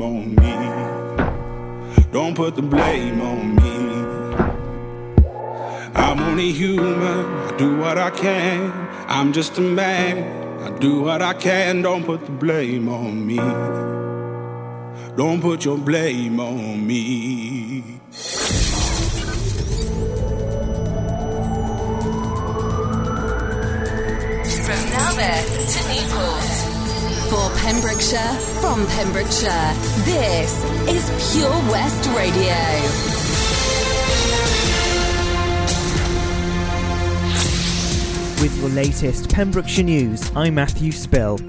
on me. Don't put the blame on me. I'm only human. I do what I can. I'm just a man. I do what I can. Don't put the blame on me. Don't put your blame on me. From Narberth to Newport. For Pembrokeshire, from Pembrokeshire, this is Pure West Radio. With your latest Pembrokeshire news, I'm Matthew Spill.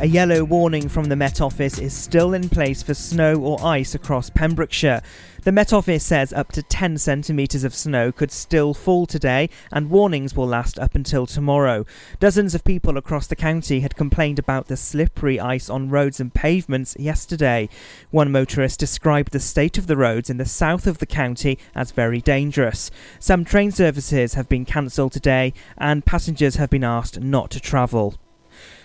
A yellow warning from the Met Office is still in place for snow or ice across Pembrokeshire. The Met Office says up to 10 centimetres of snow could still fall today, and warnings will last up until tomorrow. Dozens of people across the county had complained about the slippery ice on roads and pavements yesterday. One motorist described the state of the roads in the south of the county as very dangerous. Some train services have been cancelled today, and passengers have been asked not to travel.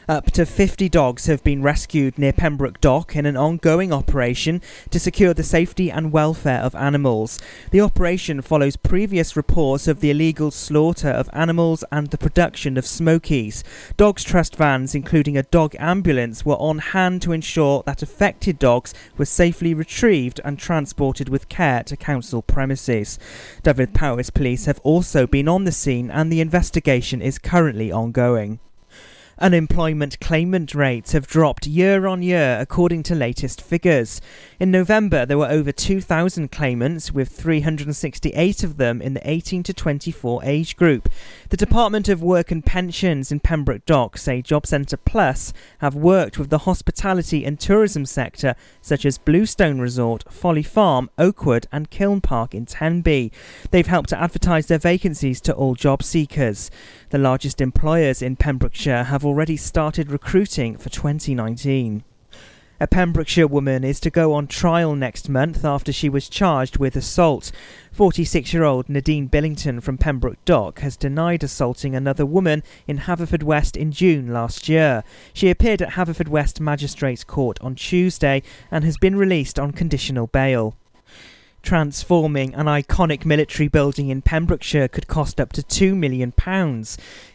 Up to 50 dogs have been rescued near Pembroke Dock in an ongoing operation to secure the safety and welfare of animals. The operation follows previous reports of the illegal slaughter of animals and the production of smokies. Dogs Trust vans, including a dog ambulance, were on hand to ensure that affected dogs were safely retrieved and transported with care to council premises. Dyfed-Powys Police have also been on the scene and the investigation is currently ongoing. Unemployment claimant rates have dropped year on year according to latest figures. In November, there were over 2,000 claimants, with 368 of them in the 18 to 24 age group. The Department of Work and Pensions in Pembroke Dock say Job Centre Plus have worked with the hospitality and tourism sector, such as Bluestone Resort, Folly Farm, Oakwood, and Kiln Park in Tenby. They've helped to advertise their vacancies to all job seekers. The largest employers in Pembrokeshire have already started recruiting for 2019. A Pembrokeshire woman is to go on trial next month after she was charged with assault. 46 year old Nadine Billington from Pembroke Dock has denied assaulting another woman in Haverfordwest in June last year. She appeared at Haverfordwest Magistrates Court on Tuesday and has been released on conditional bail. Transforming an iconic military building in Pembrokeshire could cost up to £2 million.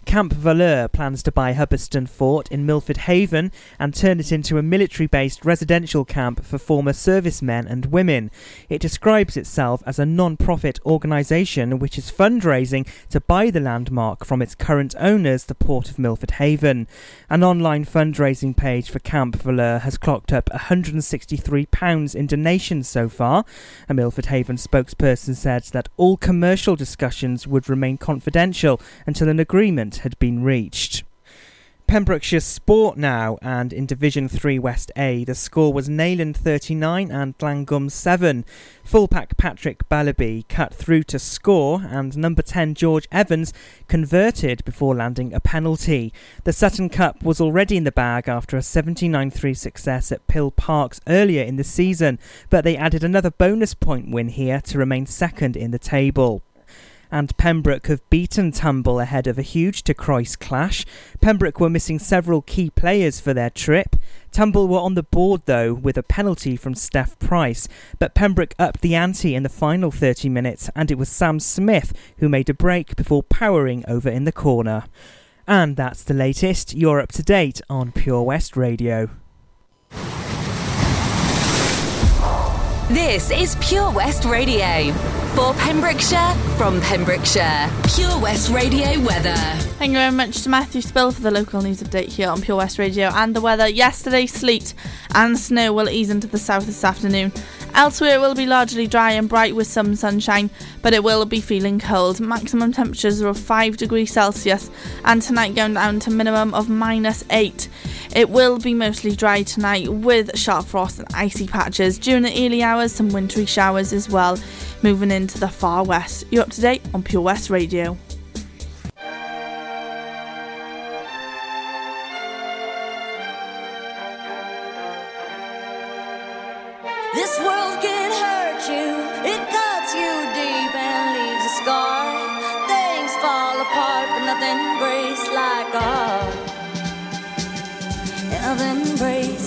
Camp Valour plans to buy Hubberston Fort in Milford Haven and turn it into a military based residential camp for former servicemen and women. It describes itself as a non profit organisation which is fundraising to buy the landmark from its current owners, the Port of Milford Haven. An online fundraising page for Camp Valour has clocked up £163 in donations so far. A Milford Haven spokesperson said that all commercial discussions would remain confidential until an agreement had been reached. Pembrokeshire Sport now, and in Division 3 West A, the score was Neyland 39 and Llangwm 7. Fullback Patrick Ballaby cut through to score, and number 10 George Evans converted before landing a penalty. The Sutton Cup was already in the bag after a 79 3 success at Pill Parks earlier in the season, but they added another bonus point win here to remain second in the table and Pembroke have beaten Tumble ahead of a huge to Croyce clash. Pembroke were missing several key players for their trip. Tumble were on the board though with a penalty from Steph Price, but Pembroke upped the ante in the final 30 minutes and it was Sam Smith who made a break before powering over in the corner. And that's the latest. You're up to date on Pure West Radio. This is Pure West Radio. For Pembrokeshire, from Pembrokeshire. Pure West Radio weather. Thank you very much to Matthew Spill for the local news update here on Pure West Radio and the weather. Yesterday, sleet and snow will ease into the south this afternoon. Elsewhere, it will be largely dry and bright with some sunshine, but it will be feeling cold. Maximum temperatures are of 5 degrees Celsius, and tonight going down to minimum of minus 8. It will be mostly dry tonight with sharp frost and icy patches. During the early hours, some wintry showers as well. Moving into the far west. You're up to date on Pure West Radio.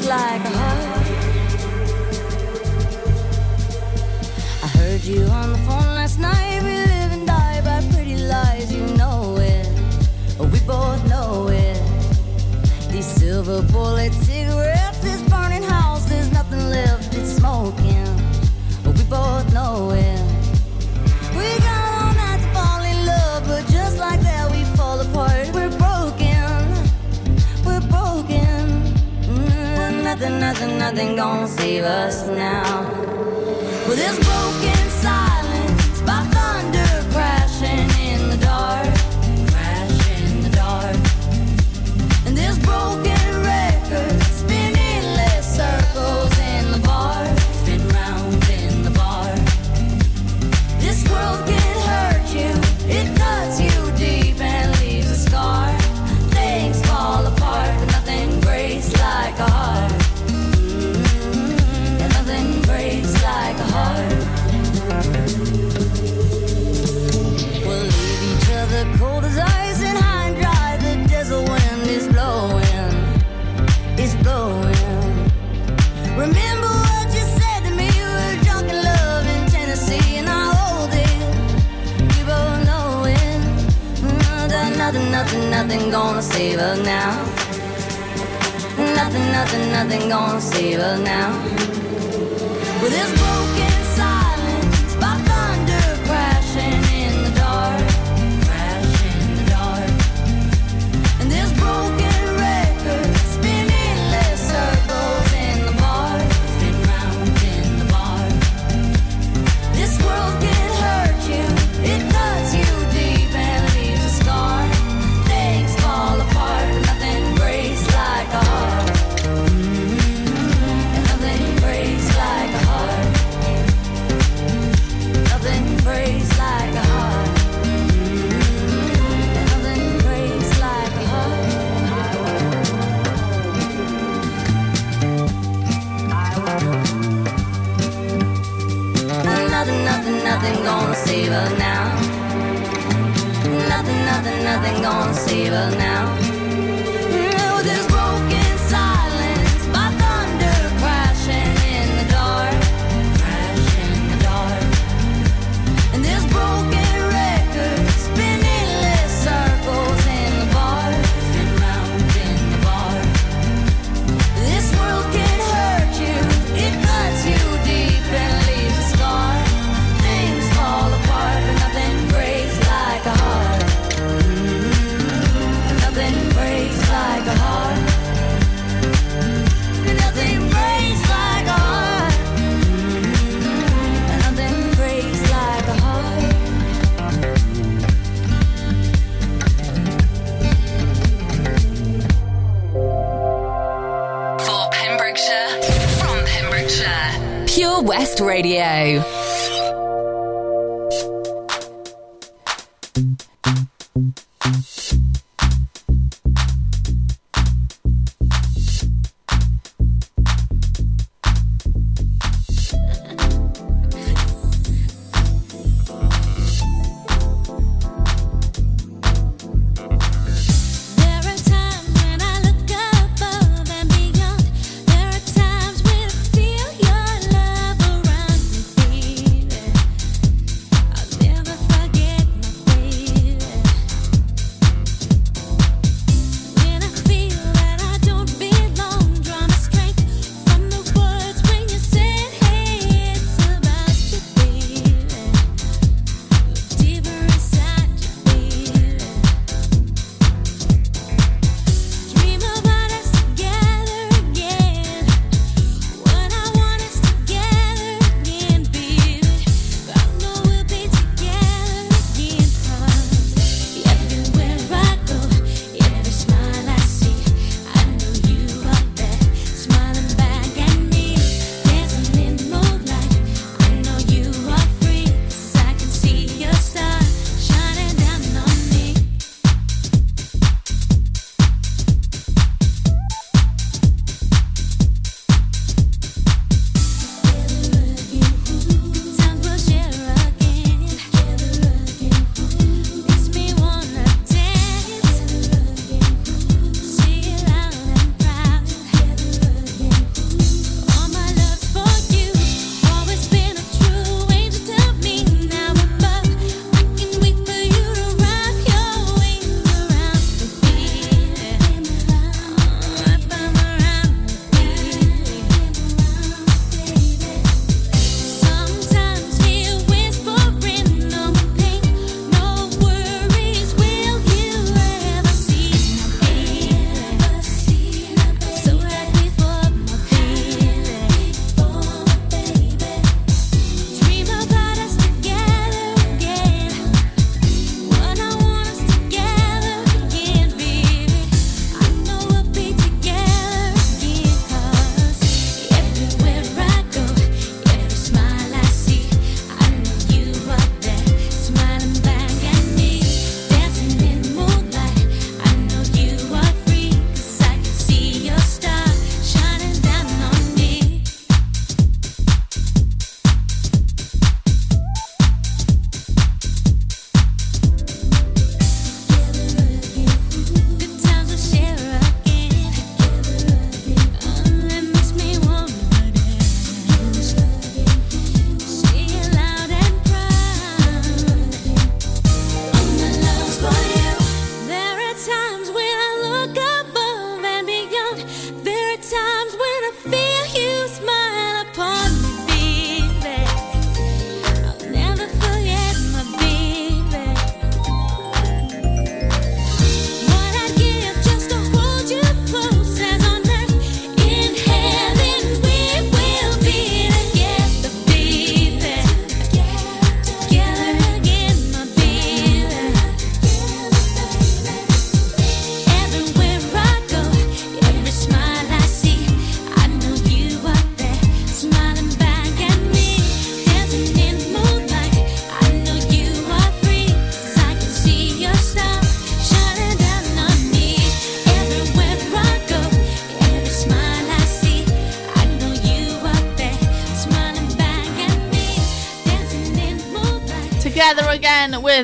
like a heart. I heard you on the phone last night. We live and die by pretty lies. You know it. We both know it. These silver bullet cigarettes, this burning house, there's nothing left. It's smoking. We both know it. nothing, nothing, nothing gonna save us now. Well, this boat.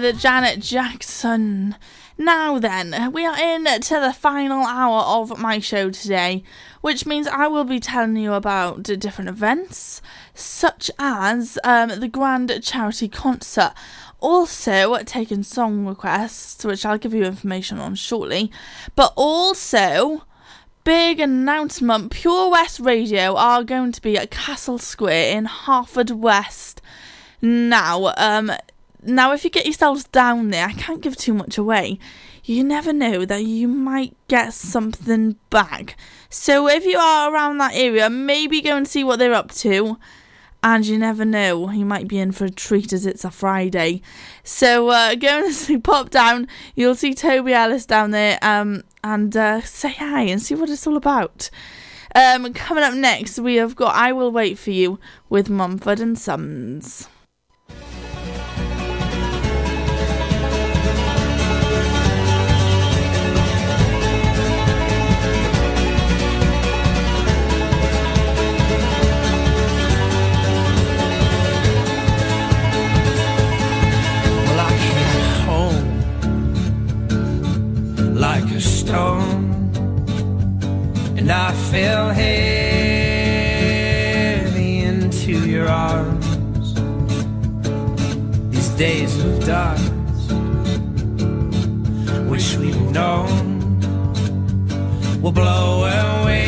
With Janet Jackson. Now then, we are in to the final hour of my show today, which means I will be telling you about different events, such as um, the Grand Charity Concert. Also, taking song requests, which I'll give you information on shortly, but also big announcement Pure West Radio are going to be at Castle Square in Haverfordwest. Now, um, now if you get yourselves down there, I can't give too much away. You never know that you might get something back. So if you are around that area, maybe go and see what they're up to. And you never know, you might be in for a treat as it's a Friday. So uh, go and pop down. You'll see Toby Ellis down there, um, and uh, say hi and see what it's all about. Um, coming up next, we have got "I Will Wait for You" with Mumford and Sons. And I fell heavy into your arms. These days of dark, which we've known, will blow away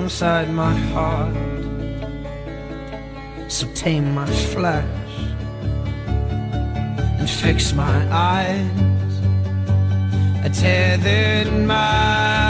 alongside my heart. So tame my flesh and fix my eyes. A tethered mind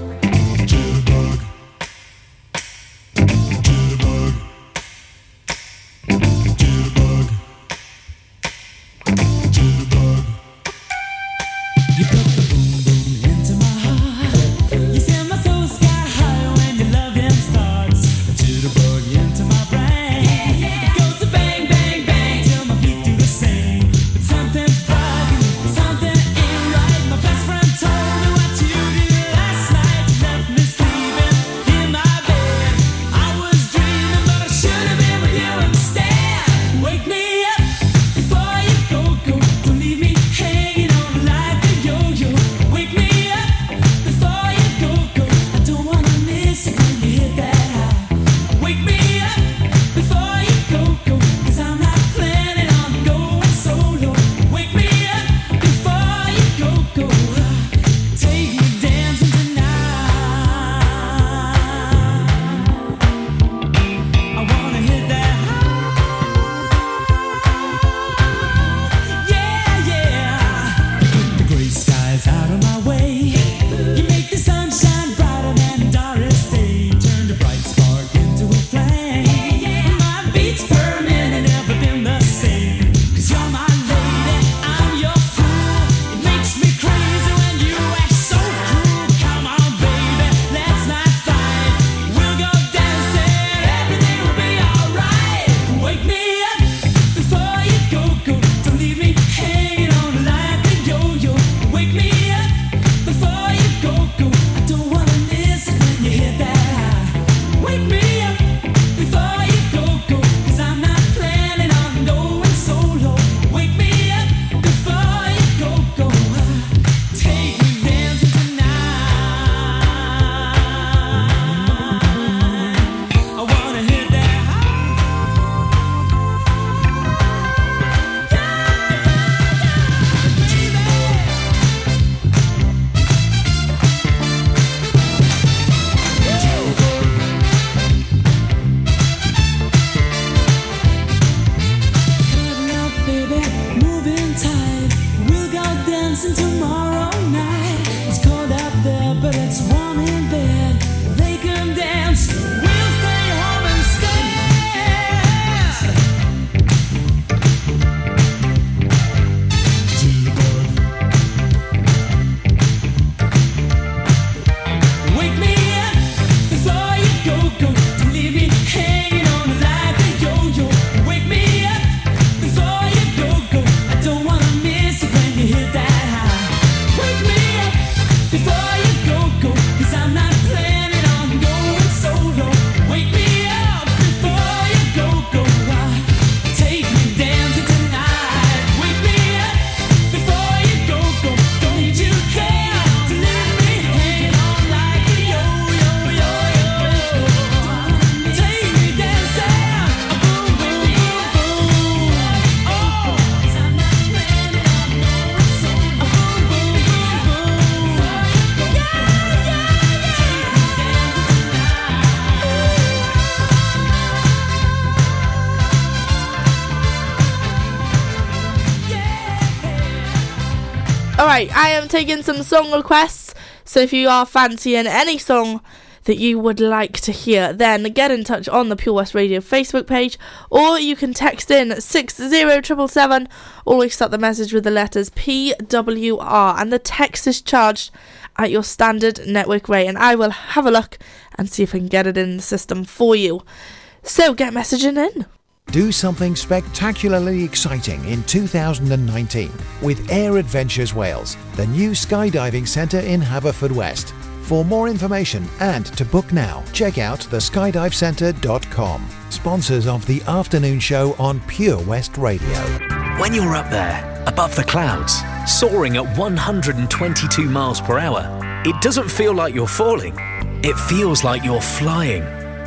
Taking some song requests, so if you are fancying any song that you would like to hear, then get in touch on the Pure West Radio Facebook page, or you can text in 60777, always start the message with the letters PWR, and the text is charged at your standard network rate, and I will have a look and see if I can get it in the system for you. So get messaging in. Do something spectacularly exciting in 2019 with Air Adventures Wales, the new skydiving centre in Haverfordwest. For more information and to book now, check out theskydivecentre.com. Sponsors of the afternoon show on Pure West Radio. When you're up there, above the clouds, soaring at 122 miles per hour, it doesn't feel like you're falling, it feels like you're flying.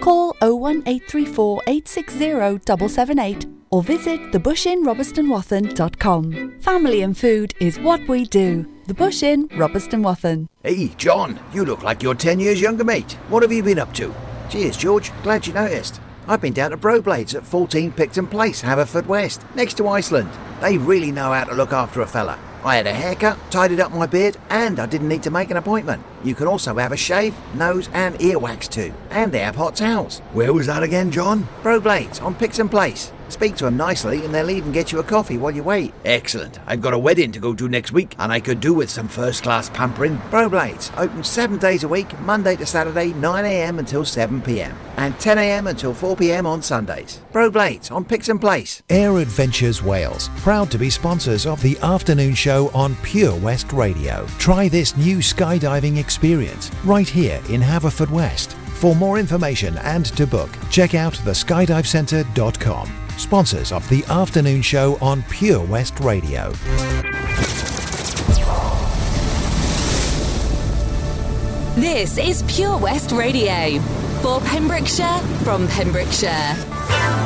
Call 01834 860 778 or visit thebushinrobertsonwathen.com. Family and food is what we do. The Bush Inn, Robeston Wathen. Hey, John, you look like you're 10 years younger, mate. What have you been up to? Cheers, George. Glad you noticed. I've been down to Broblades at 14 Picton Place, Haverfordwest, next to Iceland. They really know how to look after a fella. I had a haircut, tidied up my beard, and I didn't need to make an appointment. You can also have a shave, nose, and ear wax too. And they have hot towels. Where was that again, John? Broblades on Picton Place. Speak to them nicely, and they'll even get you a coffee while you wait. Excellent. I've got a wedding to go to next week, and I could do with some first class pampering. Broblades open seven days a week, Monday to Saturday, 9am until 7pm, and 10am until 4pm on Sundays. Broblades on Picton Place. Air Adventures Wales, proud to be sponsors of the afternoon show on Pure West Radio. Try this new skydiving experience right here in Haverfordwest. For more information and to book, check out theskydivecentre.com. Sponsors of the afternoon show on Pure West Radio. This is Pure West Radio for Pembrokeshire from Pembrokeshire.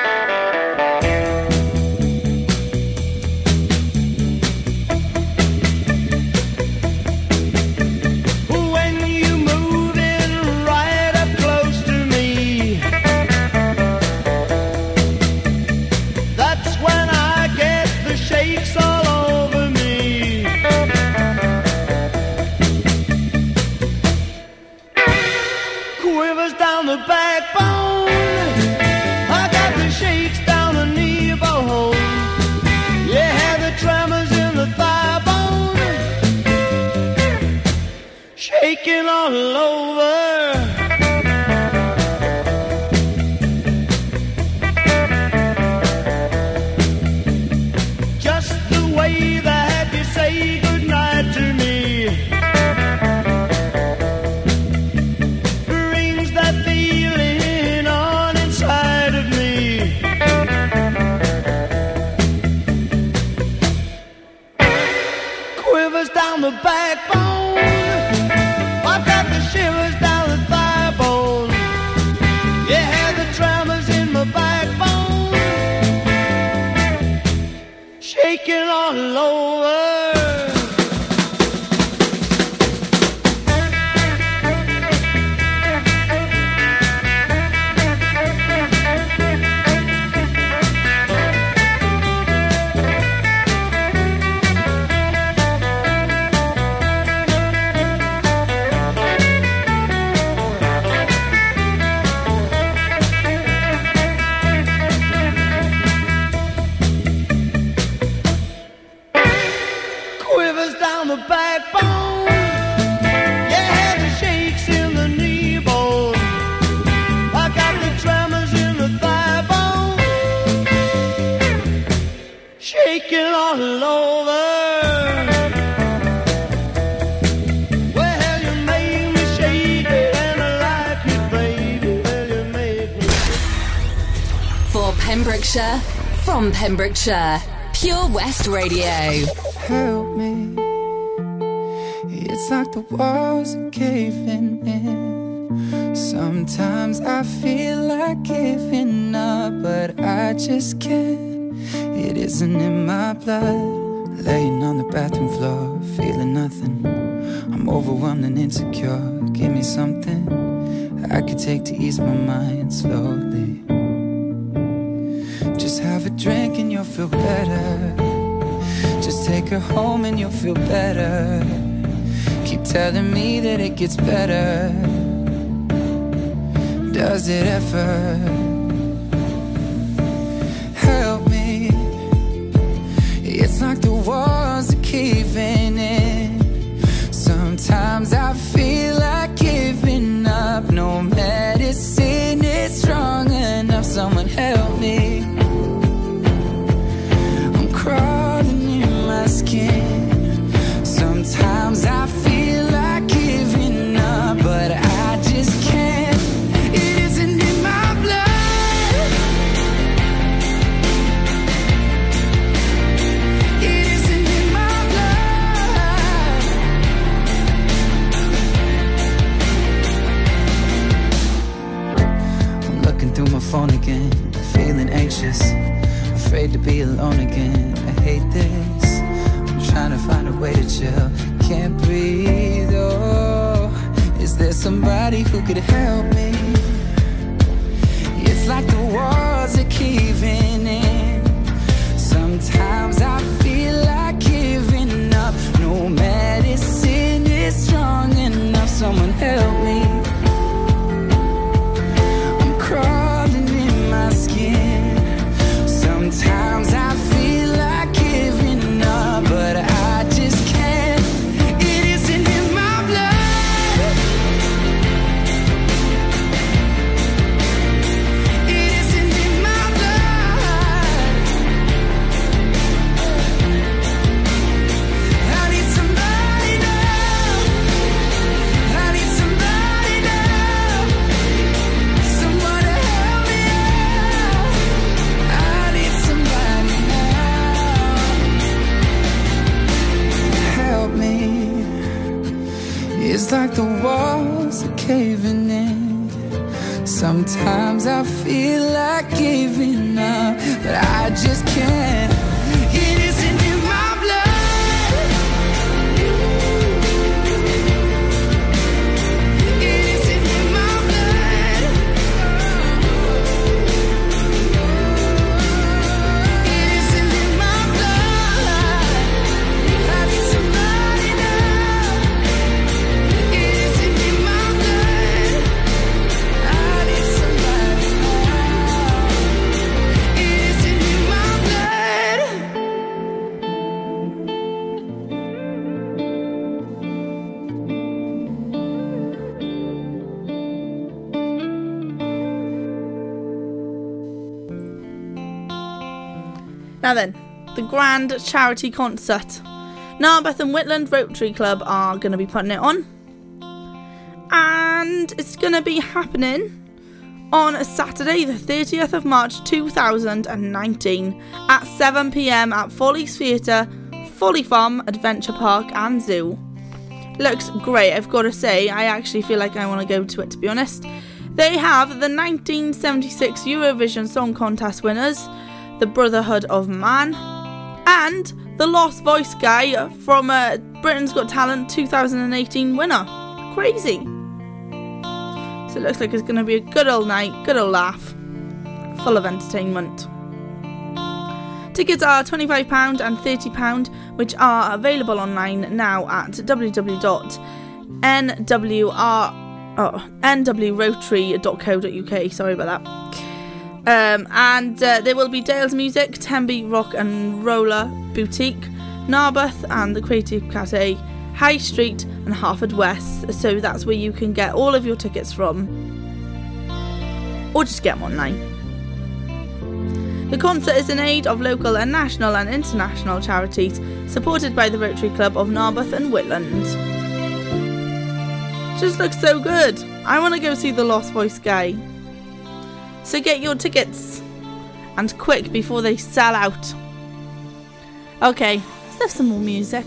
Pembrokeshire, Pure West Radio. Help me. It's like the walls are caving in. Sometimes I feel like giving up, but I just can't. It isn't in my blood. Laying on the bathroom floor, feeling nothing. I'm overwhelmed and insecure. Give me something I could take to ease my mind slowly. you'll feel better. Just take her home and you'll feel better. Keep telling me that it gets better. Does it ever? Help me. It's like the walls are caving in. Sometimes I feel like Now then, the grand charity concert. Narberth and Whitland Rotary Club are going to be putting it on. And it's going to be happening on Saturday, the 30th of March 2019 at 7 pm at Follies Theatre, Folly Farm, Adventure Park, and Zoo. Looks great, I've got to say. I actually feel like I want to go to it, to be honest. They have the 1976 Eurovision Song Contest winners, the Brotherhood of Man, and the Lost Voice guy from uh, Britain's Got Talent 2018 winner. Crazy. So it looks like it's going to be a good old night, good old laugh, full of entertainment. Tickets are £25 and £30, which are available online now at www.nwr oh, nwrotary.co.uk. Sorry about that. Um, and uh, there will be Dale's Music, Tenby Rock and Roller Boutique, Narberth and the Creative Cafe, High Street and Haverfordwest. So that's where you can get all of your tickets from. Or just get them online. The concert is in aid of local and national and international charities supported by the Rotary Club of Narberth and Whitland. Just looks so good. I want to go see the Lost Voice guy. So get your tickets and quick before they sell out. Okay, let's have some more music.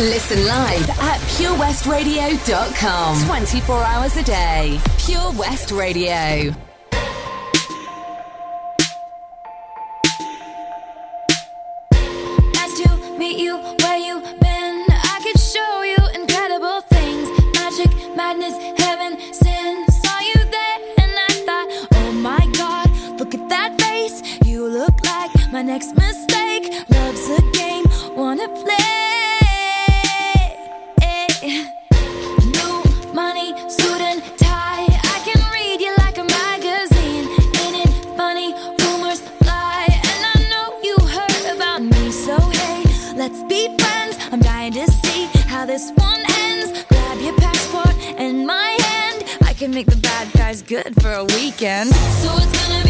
Listen live at purewestradio.com. 24 hours a day. Pure West Radio. Nice to meet you where you been. I could show you incredible things. Magic, madness, heaven, sin. Saw you there and I thought, oh my god, look at that face. You look like my next mistake. Love's a game, wanna play. Good for a weekend. So it's gonna be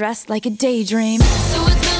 Dressed like a daydream. So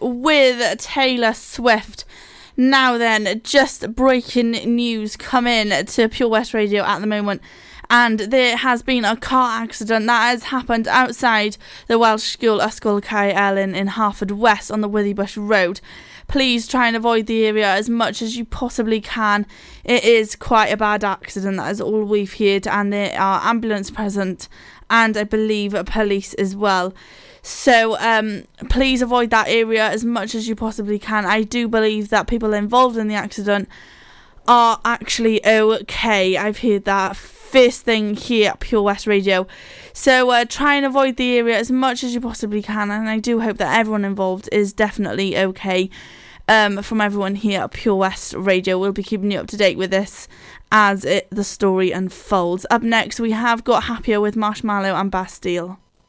With Taylor Swift. Now then, just breaking news come in to Pure West Radio at the moment. And there has been a car accident that has happened outside the Welsh school Ysgol Caer Elen in Haverfordwest on the Withybush Road. Please try and avoid the area as much as you possibly can. It is quite a bad accident, that is all we've heard, and there are ambulance present and I believe a police as well. So um, please avoid that area as much as you possibly can. I do believe that people involved in the accident are actually okay. I've heard that first thing here at Pure West Radio. So uh, try and avoid the area as much as you possibly can, and I do hope that everyone involved is definitely okay. Um, from everyone here at Pure West Radio, we'll be keeping you up to date with this as it, the story unfolds. Up next, we have got Happier with Marshmello and Bastille.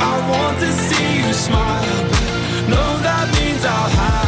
I want to see you smile, no, that means I'll have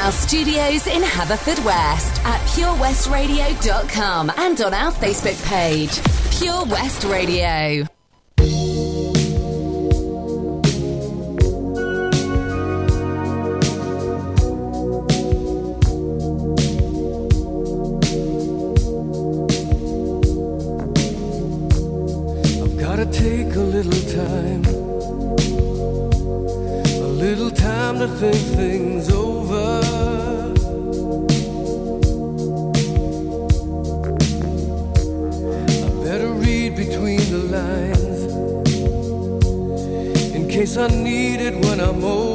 Our studios in Haverfordwest at purewestradio.com and on our Facebook page. Pure West Radio. Take a little time, a little time to think things case I need it when I'm older.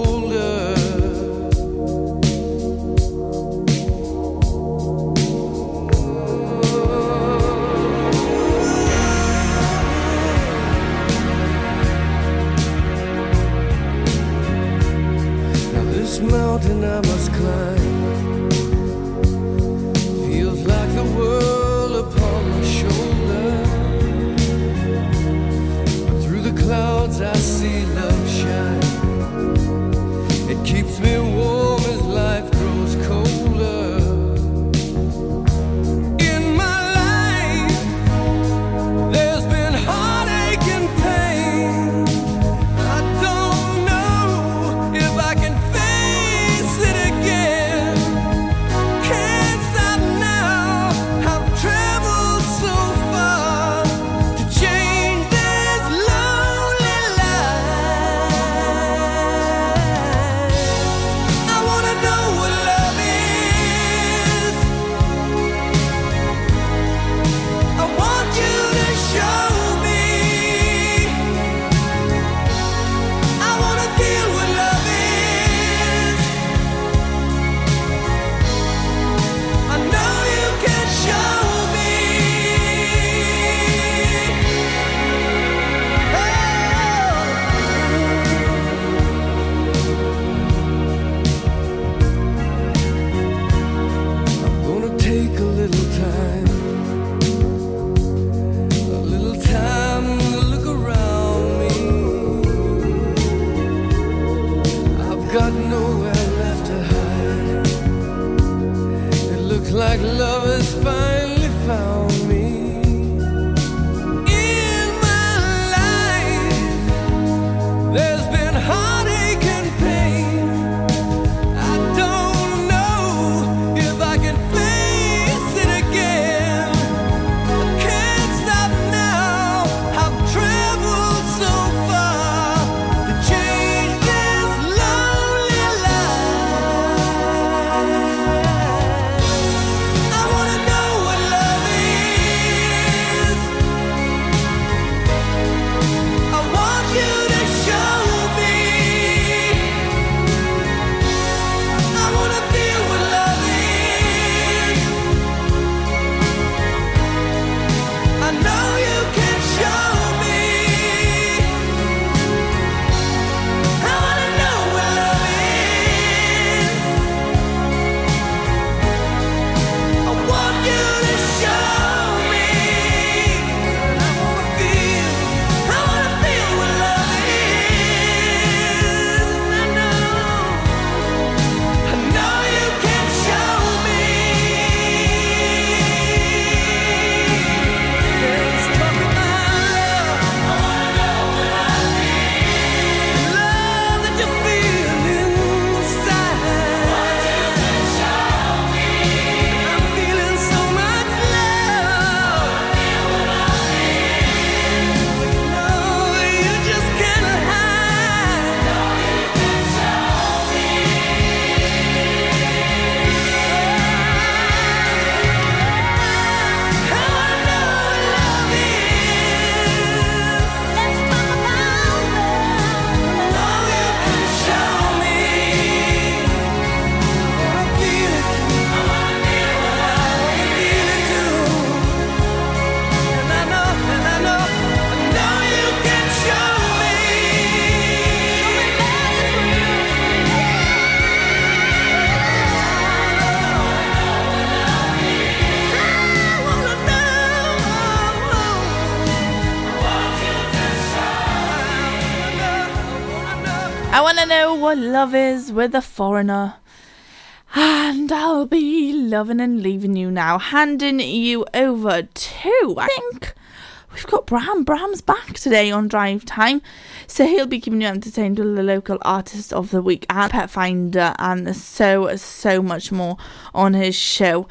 Love is with a foreigner. And I'll be loving and leaving you now, handing you over to, I think, we've got Bram. Bram's back today on Drive Time. So he'll be keeping you entertained with the local artist of the week and Pet Finder and so, so much more on his show.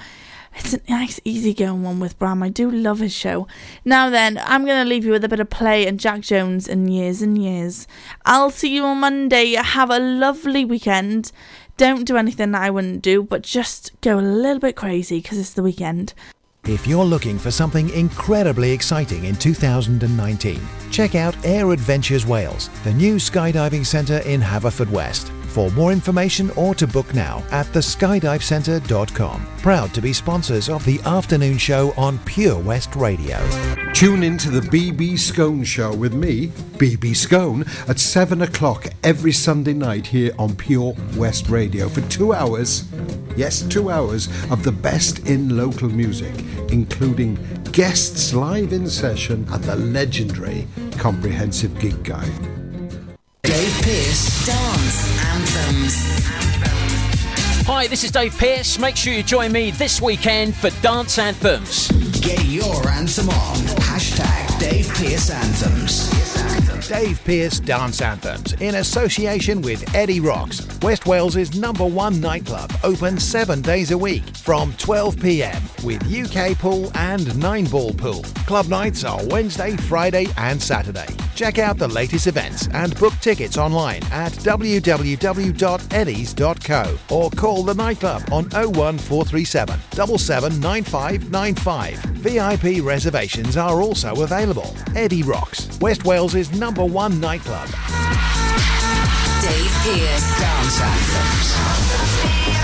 It's a nice, easygoing one with Bram. I do love his show. Now then, I'm going to leave you with a bit of play and Jax Jones in years and years. I'll see you on Monday. Have a lovely weekend. Don't do anything that I wouldn't do, but just go a little bit crazy because it's the weekend. If you're looking for something incredibly exciting in 2019, check out Air Adventures Wales, the new skydiving centre in Haverfordwest. For more information or to book now at theskydivecentre.com. Proud to be sponsors of the afternoon show on Pure West Radio. Tune in to the BB Scone Show with me, BB Scone, at 7 o'clock every Sunday night here on Pure West Radio for two hours. Yes, two hours of the best in local music, including guests live in session and the legendary Comprehensive Gig Guide. Dave Pearce Dance Anthems. Hi, this is Dave Pearce. Make sure you join me this weekend for Dance Anthems. Get your anthem on. Hashtag Dave Pearce Anthems. Dave Pearce Dance Anthems in association with Eddie Rocks, West Wales's number one nightclub, open seven days a week from 12 pm with UK pool and nine ball pool. Club nights are Wednesday, Friday, and Saturday. Check out the latest events and book tickets online at www.eddies.co or call the nightclub on 01437 779595. VIP reservations are also available. Eddie Rocks, West Wales's number one nightclub. Dave Pearce Dance Anthems.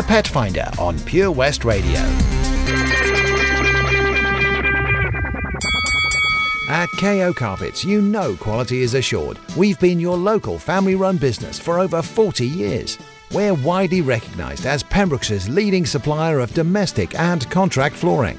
The Pet Finder on Pure West Radio. At KO Carpets, you know quality is assured. We've been your local family run business for over 40 years. We're widely recognised as Pembrokeshire's leading supplier of domestic and contract flooring.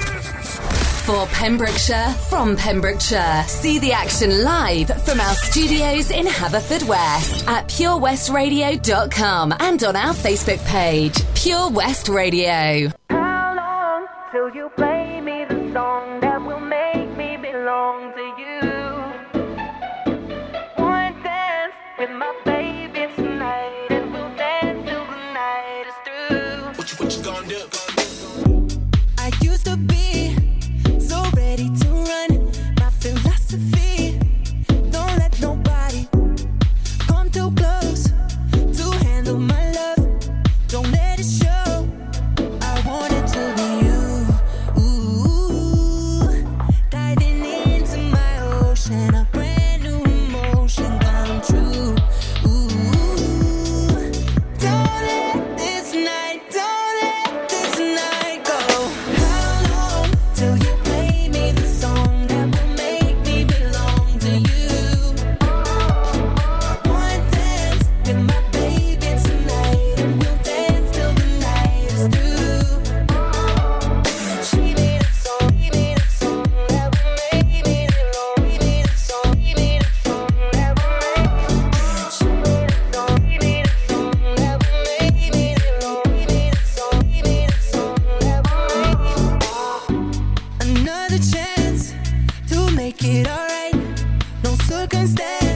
For Pembrokeshire, from Pembrokeshire. See the action live from our studios in Haverfordwest at purewestradio.com and on our Facebook page, Pure West Radio. How long till you play me the song can stay